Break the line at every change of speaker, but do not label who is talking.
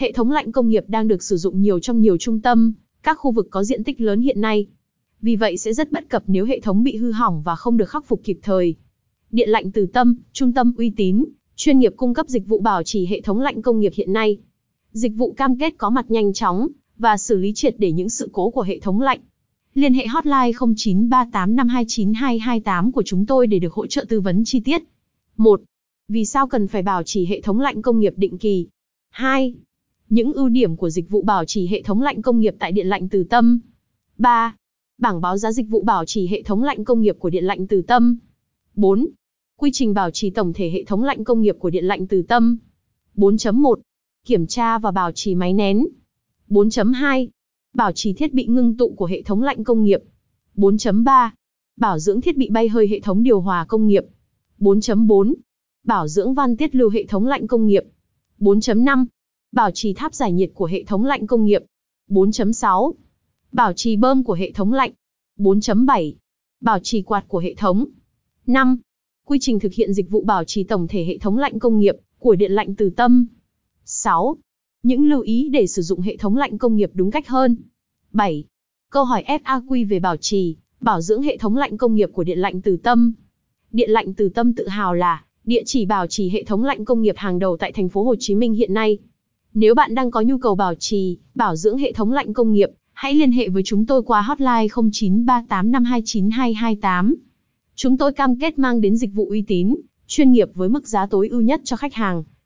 Hệ thống lạnh công nghiệp đang được sử dụng nhiều trong nhiều trung tâm, các khu vực có diện tích lớn hiện nay. Vì vậy sẽ rất bất cập nếu hệ thống bị hư hỏng và không được khắc phục kịp thời. Điện lạnh Từ Tâm, trung tâm uy tín, chuyên nghiệp cung cấp dịch vụ bảo trì hệ thống lạnh công nghiệp hiện nay. Dịch vụ cam kết có mặt nhanh chóng và xử lý triệt để những sự cố của hệ thống lạnh. Liên hệ hotline 0938529228 của chúng tôi để được hỗ trợ tư vấn chi tiết. 1. Vì sao cần phải bảo trì hệ thống lạnh công nghiệp định kỳ? 2. Những ưu điểm của dịch vụ bảo trì hệ thống lạnh công nghiệp tại Điện lạnh Từ Tâm. 3. Bảng báo giá dịch vụ bảo trì hệ thống lạnh công nghiệp của Điện lạnh Từ Tâm. 4. Quy trình bảo trì tổng thể hệ thống lạnh công nghiệp của Điện lạnh Từ Tâm. 4.1. Kiểm tra và bảo trì máy nén. 4.2. Bảo trì thiết bị ngưng tụ của hệ thống lạnh công nghiệp. 4.3. Bảo dưỡng thiết bị bay hơi hệ thống điều hòa công nghiệp. 4.4. Bảo dưỡng van tiết lưu hệ thống lạnh công nghiệp. 4.5. Bảo trì tháp giải nhiệt của hệ thống lạnh công nghiệp. 4.6. Bảo trì bơm của hệ thống lạnh. 4.7. Bảo trì quạt của hệ thống. 5. Quy trình thực hiện dịch vụ bảo trì tổng thể hệ thống lạnh công nghiệp của Điện lạnh Từ Tâm. 6. Những lưu ý để sử dụng hệ thống lạnh công nghiệp đúng cách hơn. 7. Câu hỏi FAQ về bảo trì, bảo dưỡng hệ thống lạnh công nghiệp của Điện lạnh Từ Tâm. Điện lạnh Từ Tâm tự hào là địa chỉ bảo trì hệ thống lạnh công nghiệp hàng đầu tại thành phố Hồ Chí Minh hiện nay. Nếu bạn đang có nhu cầu bảo trì, bảo dưỡng hệ thống lạnh công nghiệp, hãy liên hệ với chúng tôi qua hotline 0938529228. Chúng tôi cam kết mang đến dịch vụ uy tín, chuyên nghiệp với mức giá tối ưu nhất cho khách hàng.